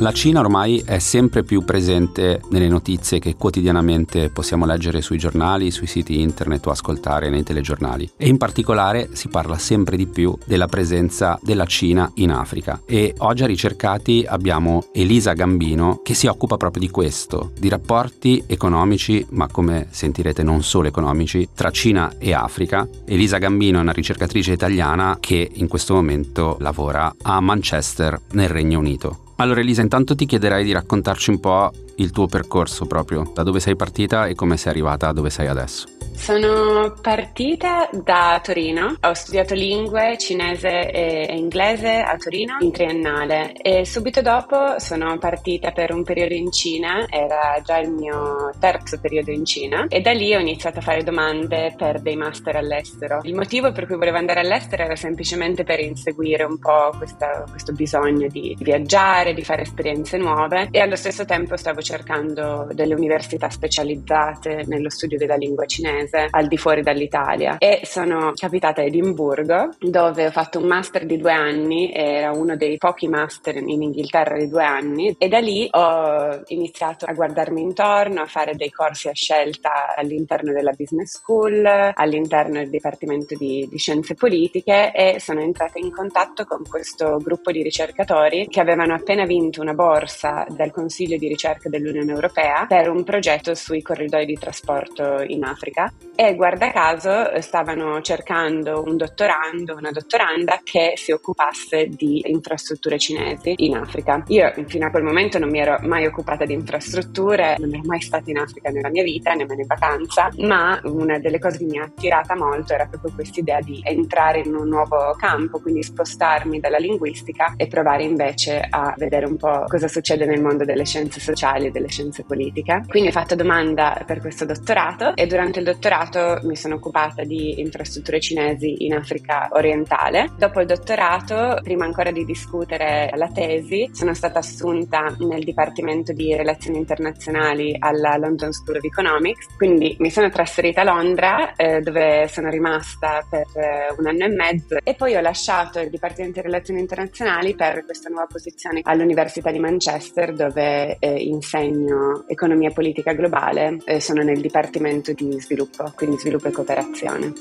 La Cina ormai è sempre più presente nelle notizie che quotidianamente possiamo leggere sui giornali, sui siti internet o ascoltare nei telegiornali. E in particolare si parla sempre di più della presenza della Cina in Africa. E oggi a Ricercati abbiamo Elisa Gambino che si occupa proprio di questo, di rapporti economici, ma come sentirete non solo economici, tra Cina e Africa. Elisa Gambino è una ricercatrice italiana che in questo momento lavora a Manchester nel Regno Unito. Allora Elisa, intanto ti chiederei di raccontarci un po' il tuo percorso proprio, da dove sei partita e come sei arrivata a dove sei adesso. Sono partita da Torino, ho studiato lingue cinese e inglese a Torino in triennale e subito dopo sono partita per un periodo in Cina, era già il mio terzo periodo in Cina e da lì ho iniziato a fare domande per dei master all'estero. Il motivo per cui volevo andare all'estero era semplicemente per inseguire un po' questa, questo bisogno di viaggiare, di fare esperienze nuove. E allo stesso tempo stavo cercando delle università specializzate nello studio della lingua cinese al di fuori dall'Italia. E sono capitata a Edimburgo dove ho fatto un master di due anni, era uno dei pochi master in Inghilterra di due anni. E da lì ho iniziato a guardarmi intorno, a fare dei corsi a scelta all'interno della business school, all'interno del Dipartimento di, di Scienze Politiche e sono entrata in contatto con questo gruppo di ricercatori che avevano appena vinto una borsa dal Consiglio di ricerca dell'Unione Europea per un progetto sui corridoi di trasporto in Africa e guarda caso stavano cercando un dottorando, una dottoranda che si occupasse di infrastrutture cinesi in Africa. Io fino a quel momento non mi ero mai occupata di infrastrutture, non ero mai stata in Africa nella mia vita, nemmeno in vacanza, ma una delle cose che mi ha attirata molto era proprio questa idea di entrare in un nuovo campo, quindi spostarmi dalla linguistica e provare invece a vedere un po' cosa succede nel mondo delle scienze sociali e delle scienze politiche. Quindi ho fatto domanda per questo dottorato e durante il dottorato mi sono occupata di infrastrutture cinesi in Africa orientale. Dopo il dottorato, prima ancora di discutere la tesi, sono stata assunta nel Dipartimento di Relazioni Internazionali alla London School of Economics, quindi mi sono trasferita a Londra eh, dove sono rimasta per eh, un anno e mezzo e poi ho lasciato il Dipartimento di Relazioni Internazionali per questa nuova posizione all'Università di Manchester dove eh, insegno economia politica globale, sono nel Dipartimento di sviluppo, quindi sviluppo e cooperazione.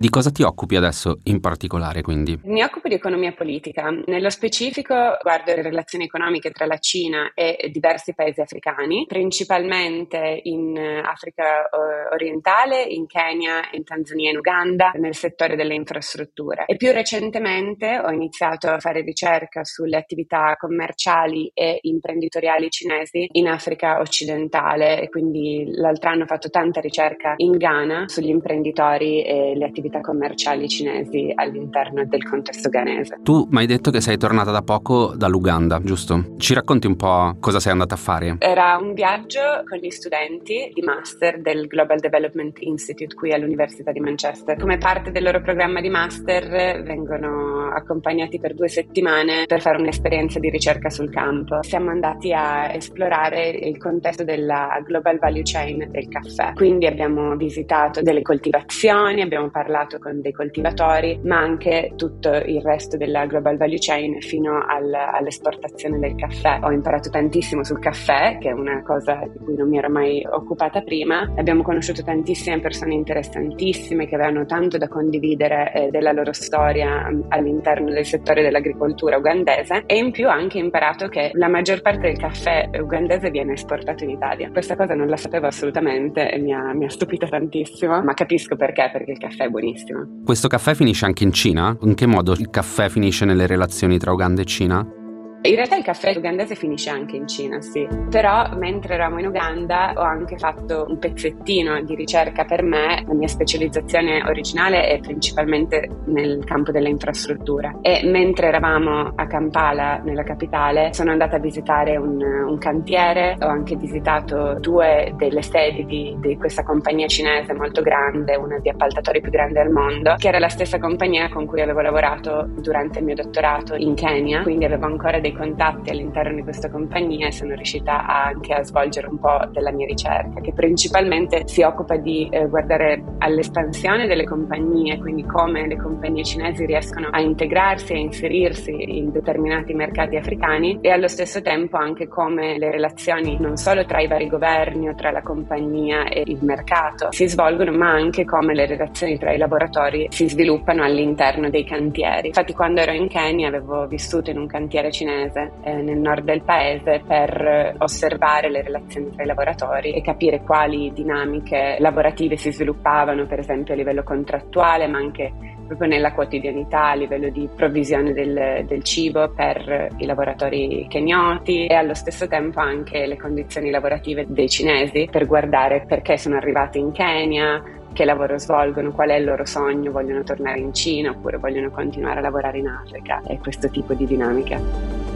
Di cosa ti occupi adesso in particolare quindi? Mi occupo di economia politica. Nello specifico guardo le relazioni economiche tra la Cina e diversi paesi africani, principalmente in Africa eh, orientale, in Kenya, in Tanzania e in Uganda, nel settore delle infrastrutture. E più recentemente ho iniziato a fare ricerca sulle attività commerciali e imprenditoriali cinesi in Africa occidentale e quindi l'altro anno ho fatto tanta ricerca in Ghana sugli imprenditori e le attività attività commerciali cinesi all'interno del contesto ghanese. Tu mi hai detto che sei tornata da poco dall'Uganda, giusto? Ci racconti un po' cosa sei andata a fare? Era un viaggio con gli studenti di master del Global Development Institute qui all'Università di Manchester. Come parte del loro programma di master vengono accompagnati per due settimane per fare un'esperienza di ricerca sul campo. Siamo andati a esplorare il contesto della Global Value Chain del caffè. Quindi abbiamo visitato delle coltivazioni, abbiamo parlato parlato con dei coltivatori, ma anche tutto il resto della global value chain fino al, all'esportazione del caffè. Ho imparato tantissimo sul caffè, che è una cosa di cui non mi ero mai occupata prima. Abbiamo conosciuto tantissime persone interessantissime che avevano tanto da condividere eh, della loro storia mm, all'interno del settore dell'agricoltura ugandese e in più anche imparato che la maggior parte del caffè ugandese viene esportato in Italia. Questa cosa non la sapevo assolutamente e mi ha, mi ha stupito tantissimo, ma capisco perché, perché il caffè è buonissimo buonissima. Questo caffè finisce anche in Cina? In che modo il caffè finisce nelle relazioni tra Uganda e Cina? In realtà il caffè ugandese finisce anche in Cina, sì. Però mentre eravamo in Uganda ho anche fatto un pezzettino di ricerca per me. La mia specializzazione originale è principalmente nel campo delle infrastrutture. E mentre eravamo a Kampala, nella capitale, sono andata a visitare un, un cantiere. Ho anche visitato due delle sedi di, di questa compagnia cinese molto grande, una di appaltatori più grandi al mondo, che era la stessa compagnia con cui avevo lavorato durante il mio dottorato in Kenya. Quindi avevo ancora dei dei contatti all'interno di questa compagnia e sono riuscita anche a svolgere un po' della mia ricerca, che principalmente si occupa di eh, guardare all'espansione delle compagnie, quindi come le compagnie cinesi riescono a integrarsi e inserirsi in determinati mercati africani e allo stesso tempo anche come le relazioni non solo tra i vari governi o tra la compagnia e il mercato si svolgono, ma anche come le relazioni tra i laboratori si sviluppano all'interno dei cantieri. Infatti quando ero in Kenya avevo vissuto in un cantiere cinese cinese eh, nel nord del paese per osservare le relazioni tra i lavoratori e capire quali dinamiche lavorative si sviluppavano, per esempio a livello contrattuale, ma anche proprio nella quotidianità a livello di provvisione del, del cibo per i lavoratori kenyoti e allo stesso tempo anche le condizioni lavorative dei cinesi per guardare perché sono arrivati in Kenya, che lavoro svolgono, qual è il loro sogno, vogliono tornare in Cina oppure vogliono continuare a lavorare in Africa e questo tipo di dinamiche.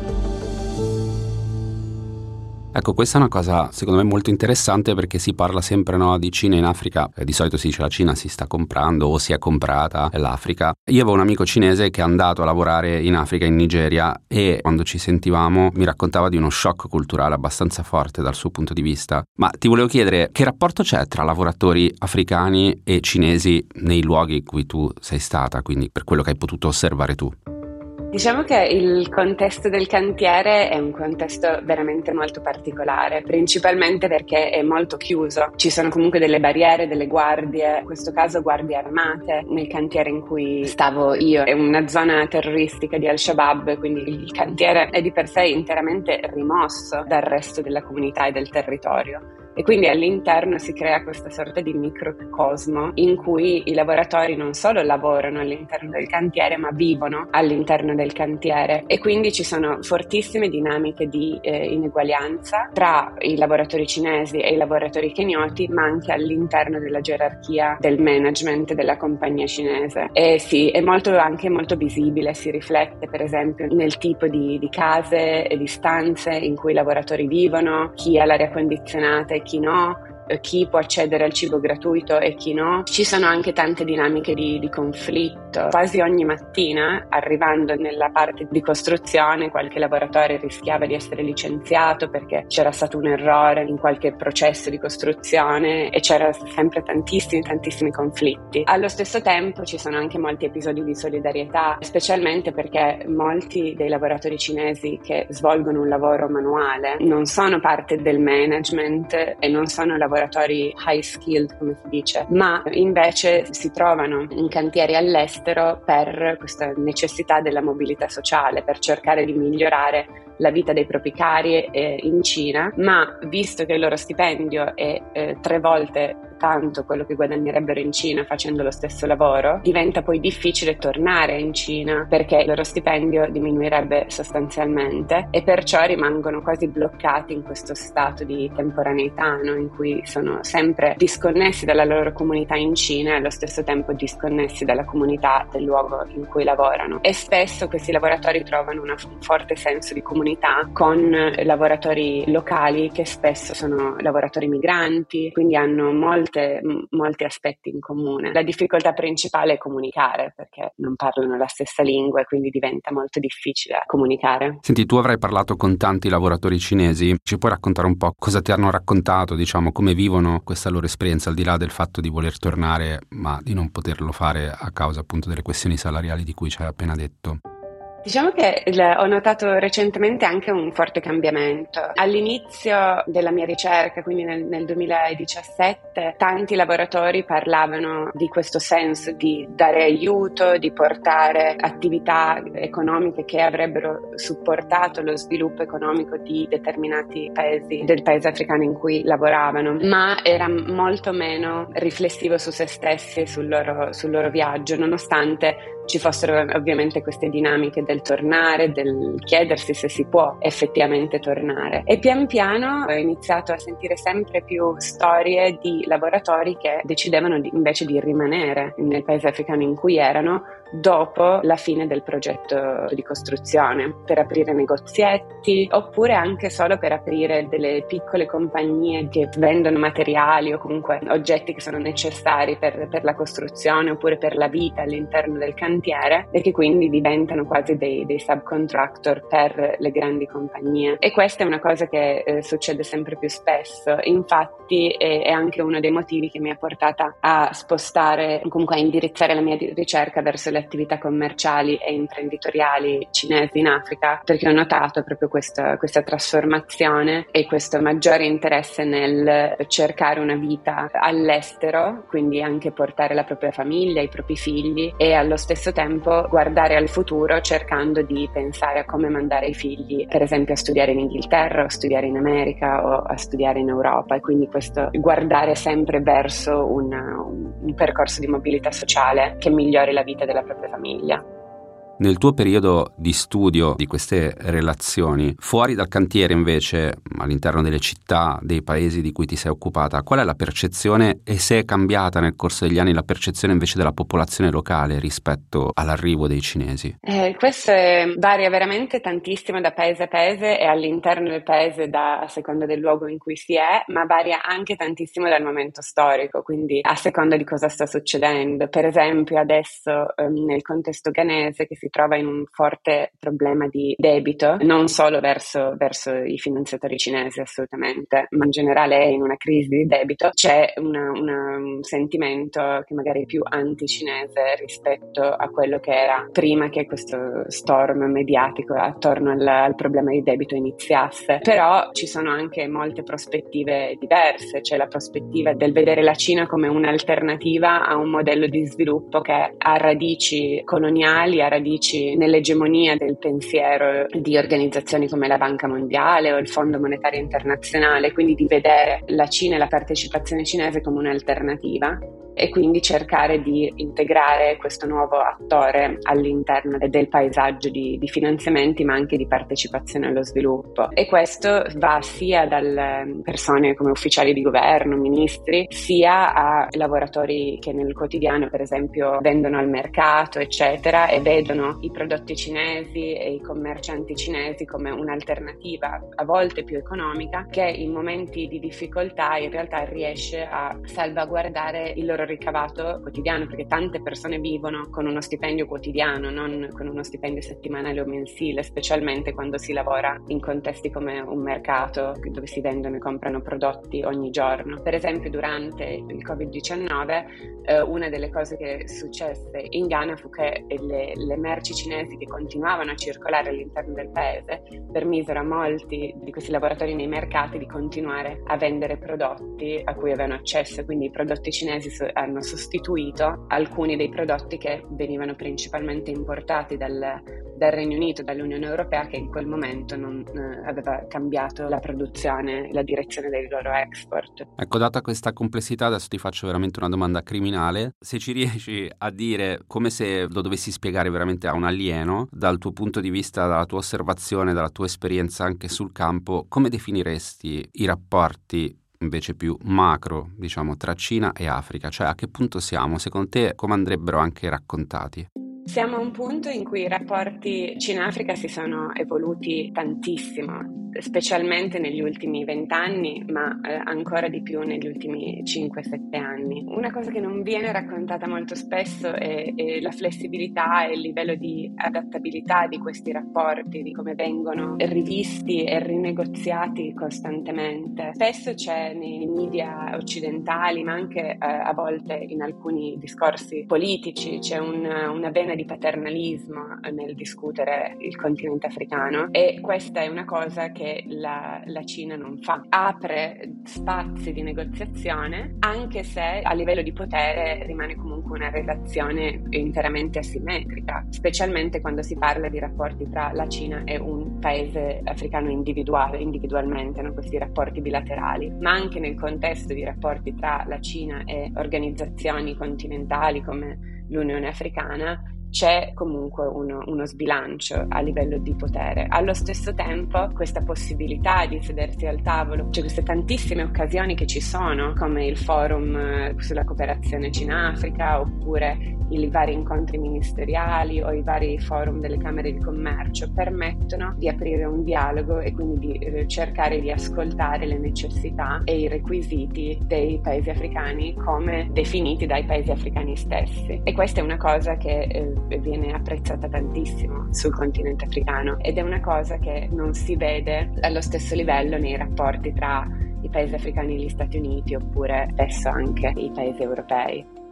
Ecco, questa è una cosa secondo me molto interessante perché si parla sempre no, di Cina in Africa, eh, di solito si dice la Cina si sta comprando o si è comprata l'Africa. Io avevo un amico cinese che è andato a lavorare in Africa, in Nigeria e quando ci sentivamo mi raccontava di uno shock culturale abbastanza forte dal suo punto di vista. Ma ti volevo chiedere che rapporto c'è tra lavoratori africani e cinesi nei luoghi in cui tu sei stata, quindi per quello che hai potuto osservare tu? Diciamo che il contesto del cantiere è un contesto veramente molto particolare, principalmente perché è molto chiuso. Ci sono comunque delle barriere, delle guardie, in questo caso guardie armate, nel cantiere in cui stavo io. È una zona terroristica di Al-Shabaab, quindi il cantiere è di per sé interamente rimosso dal resto della comunità e del territorio e quindi all'interno si crea questa sorta di microcosmo in cui i lavoratori non solo lavorano all'interno del cantiere ma vivono all'interno del cantiere. E quindi ci sono fortissime dinamiche di eh, ineguaglianza tra i lavoratori cinesi e i lavoratori kenyoti ma anche all'interno della gerarchia del management della compagnia cinese. E sì, è molto, anche molto visibile, si riflette per esempio nel tipo di, di case e di stanze in cui i lavoratori vivono, chi ha l'aria condizionata e chi no, eh, chi può accedere al cibo gratuito e chi no. Ci sono anche tante dinamiche di, di, conflitto. Quasi ogni mattina, arrivando nella parte di costruzione, qualche lavoratore rischiava di essere licenziato perché c'era stato un errore in qualche processo di costruzione e c'erano sempre tantissimi, tantissimi conflitti. Allo stesso tempo ci sono anche molti episodi di solidarietà, specialmente perché molti dei lavoratori cinesi che svolgono un lavoro manuale non sono parte del management e non sono lavoratori lavoratori high skilled, come si dice, ma invece si trovano in cantieri all'estero per questa necessità della mobilità sociale, per cercare di migliorare la vita dei propri cari eh, in Cina, ma visto che il loro stipendio è eh, tre volte tanto quello che guadagnerebbero in Cina facendo lo stesso lavoro, diventa poi difficile tornare in Cina perché il loro stipendio diminuirebbe sostanzialmente e perciò rimangono quasi bloccati in questo stato di temporaneità no? in cui sono sempre disconnessi dalla loro comunità in Cina e allo stesso tempo disconnessi dalla comunità del luogo in cui lavorano. E spesso questi lavoratori trovano una, un forte senso di comunità con lavoratori locali che spesso sono lavoratori migranti, quindi hanno molto molte, molti aspetti in comune. La difficoltà principale è comunicare perché non parlano la stessa lingua e quindi diventa molto difficile comunicare. Senti, tu avrai parlato con tanti lavoratori cinesi, ci puoi raccontare un po' cosa ti hanno raccontato, diciamo, come vivono questa loro esperienza, al di là del fatto di voler tornare ma di non poterlo fare a causa appunto delle questioni salariali di cui ci hai appena detto? Diciamo che ho notato recentemente anche un forte cambiamento. All'inizio della mia ricerca, quindi nel, nel, 2017, tanti lavoratori parlavano di questo senso di dare aiuto, di portare attività economiche che avrebbero supportato lo sviluppo economico di determinati paesi del paese africano in cui lavoravano, ma era molto meno riflessivo su se stessi e sul loro, sul loro viaggio, nonostante ci fossero ovviamente queste dinamiche del tornare, del chiedersi se si può effettivamente tornare. E pian piano ho iniziato a sentire sempre più storie di laboratori che decidevano di, invece di rimanere nel paese africano in cui erano dopo la fine del progetto di costruzione, per aprire negozietti oppure anche solo per aprire delle piccole compagnie che vendono materiali o comunque oggetti che sono necessari per, per la costruzione oppure per la vita all'interno del cantiere e che quindi diventano quasi dei, dei subcontractor per le grandi compagnie. E questa è una cosa che eh, succede sempre più spesso, infatti è, è anche uno dei motivi che mi ha portata a spostare, comunque a indirizzare la mia ricerca verso le attività commerciali e imprenditoriali cinesi in Africa, perché ho notato proprio questa, questa trasformazione e questo maggiore interesse nel cercare una vita all'estero, quindi anche portare la propria famiglia, i propri figli e allo stesso tempo guardare al futuro cercando di pensare a come mandare i figli, per esempio, a studiare in Inghilterra o studiare in America o a studiare in Europa. E quindi questo guardare sempre verso un, un percorso di mobilità sociale che migliori la vita della propria famiglia. Nel tuo periodo di studio di queste relazioni, fuori dal cantiere invece, all'interno delle città, dei paesi di cui ti sei occupata, qual è la percezione e se è cambiata nel corso degli anni la percezione invece della popolazione locale rispetto all'arrivo dei cinesi? Eh, questo varia veramente tantissimo da paese a paese e all'interno del paese da, a seconda del luogo in cui si è, ma varia anche tantissimo dal momento storico, quindi a seconda di cosa sta succedendo. Per esempio adesso ehm, nel contesto ghanese che si si trova in un forte problema di debito, non solo verso, verso i finanziatori cinesi assolutamente, ma in generale in una crisi di debito, c'è una, una, un sentimento che magari è più anti-cinese rispetto a quello che era prima che questo storm mediatico attorno al, al problema di debito iniziasse. Però ci sono anche molte prospettive diverse, c'è la prospettiva del vedere la Cina come un'alternativa a un modello di sviluppo che ha radici coloniali, ha radici radici nell'egemonia del pensiero di organizzazioni come la Banca Mondiale o il Fondo Monetario Internazionale, quindi di vedere la Cina e la partecipazione cinese come un'alternativa e quindi cercare di integrare questo nuovo attore all'interno del paesaggio di, di, finanziamenti ma anche di partecipazione allo sviluppo. E questo va sia dalle persone come ufficiali di governo, ministri, sia a lavoratori che nel quotidiano per esempio vendono al mercato eccetera e vedono i prodotti cinesi e i commercianti cinesi come un'alternativa a volte più economica che in momenti di difficoltà in realtà riesce a salvaguardare il loro ricavato quotidiano, perché tante persone vivono con uno stipendio quotidiano, non con uno stipendio settimanale o mensile, specialmente quando si lavora in contesti come un mercato dove si vendono e comprano prodotti ogni giorno. Per esempio, durante il Covid-19, eh, una delle cose che successe in Ghana fu che le, le merci cinesi che continuavano a circolare all'interno del paese permisero a molti di questi lavoratori nei mercati di continuare a vendere prodotti a cui avevano accesso, quindi i prodotti cinesi hanno sostituito alcuni dei prodotti che venivano principalmente importati dal, dal Regno Unito, dall'Unione Europea, che in quel momento non eh, aveva cambiato la produzione, la direzione dei loro export. Ecco, data questa complessità, adesso ti faccio veramente una domanda criminale. Se ci riesci a dire, come se lo dovessi spiegare veramente a un alieno, dal tuo punto di vista, dalla tua osservazione, dalla tua esperienza anche sul campo, come definiresti i rapporti invece più macro, diciamo, tra Cina e Africa? Cioè a che punto siamo? Secondo te come andrebbero anche raccontati? Siamo a un punto in cui i rapporti Cina-Africa si sono evoluti tantissimo specialmente negli ultimi vent'anni, ma eh, ancora di più negli ultimi 5-7 anni. Una cosa che non viene raccontata molto spesso è, è, la flessibilità e il livello di adattabilità di questi rapporti, di come vengono rivisti e rinegoziati costantemente. Spesso c'è nei media occidentali, ma anche eh, a volte in alcuni discorsi politici, c'è un, una vena di paternalismo nel discutere il continente africano e questa è una cosa che la, la, Cina non fa. Apre spazi di negoziazione anche se a livello di potere rimane comunque una relazione interamente asimmetrica, specialmente quando si parla di rapporti tra la Cina e un paese africano individuale, individualmente, no? questi rapporti bilaterali, ma anche nel contesto di rapporti tra la Cina e organizzazioni continentali come l'Unione Africana, c'è comunque uno, uno, sbilancio a livello di potere. Allo stesso tempo questa possibilità di sedersi al tavolo, c'è queste tantissime occasioni che ci sono, come il forum eh, sulla cooperazione Cina-Africa oppure i vari incontri ministeriali o i vari forum delle Camere di Commercio, permettono di aprire un dialogo e quindi di eh, cercare di ascoltare le necessità e i requisiti dei paesi africani come definiti dai paesi africani stessi. E questa è una cosa che eh, viene apprezzata tantissimo sul continente africano ed è una cosa che non si vede allo stesso livello nei rapporti tra i paesi africani e gli Stati Uniti oppure spesso anche i paesi europei.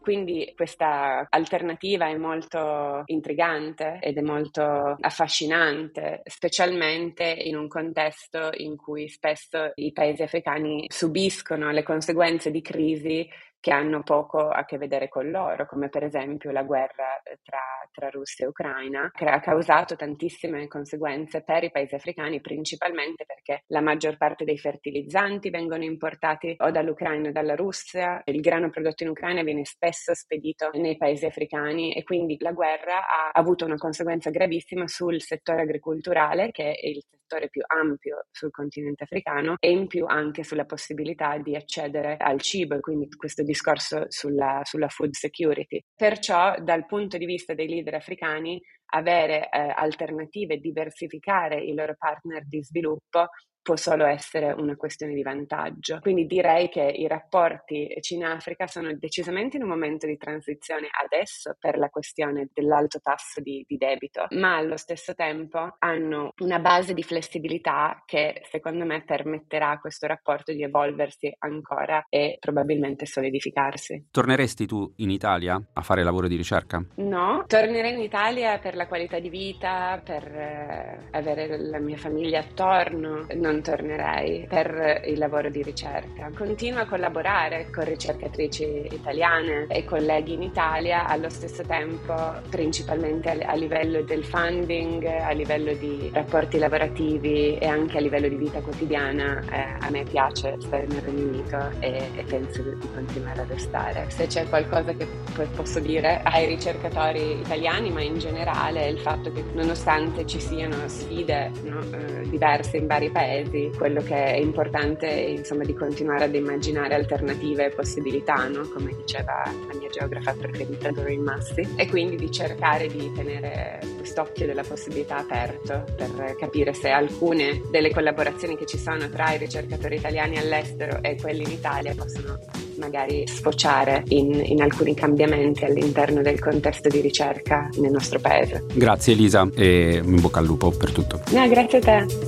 Quindi questa alternativa è molto intrigante ed è molto affascinante, specialmente in un contesto in cui spesso i paesi africani subiscono le conseguenze di crisi che hanno poco a che vedere con loro, come per esempio la guerra eh, tra, tra, Russia e Ucraina, che ha causato tantissime conseguenze per i paesi africani, principalmente perché la maggior parte dei fertilizzanti vengono importati o dall'Ucraina o dalla Russia, il grano prodotto in Ucraina viene spesso spedito nei paesi africani e quindi la guerra ha avuto una conseguenza gravissima sul settore agricolturale, che è il settore più ampio sul continente africano, e in più anche sulla possibilità di accedere al cibo e quindi questo discorso sulla, sulla food security. Perciò dal punto di vista dei leader africani avere eh, alternative, diversificare i loro partner di sviluppo può solo essere una questione di vantaggio. Quindi direi che i rapporti Cina-Africa sono decisamente in un momento di transizione adesso per la questione dell'alto tasso di, di debito, ma allo stesso tempo hanno una base di flessibilità che secondo me permetterà a questo rapporto di evolversi ancora e probabilmente solidificarsi. Torneresti tu in Italia a fare lavoro di ricerca? No, tornerei in Italia per la qualità di vita, per eh, avere la mia famiglia attorno. Non non tornerei per il lavoro di ricerca. Continuo a collaborare con ricercatrici italiane e colleghi in Italia, allo stesso tempo principalmente a, livello del funding, a livello di rapporti lavorativi e anche a livello di vita quotidiana. Eh, a me piace stare nel Regno Unito e, e penso di continuare ad restare. Se c'è qualcosa che posso dire ai ricercatori italiani, ma in generale, è il fatto che nonostante ci siano sfide no, eh, diverse in vari paesi, paesi, quello che è importante è insomma, di continuare ad immaginare alternative e possibilità, no? come diceva la mia geografa preferita Doreen Massey, e quindi di cercare di tenere quest'occhio della possibilità aperto per capire se alcune delle collaborazioni che ci sono tra i ricercatori italiani all'estero e quelli in Italia possono magari sfociare in, in alcuni cambiamenti all'interno del contesto di ricerca nel nostro paese. Grazie Elisa e in bocca al lupo per tutto. No, grazie a te.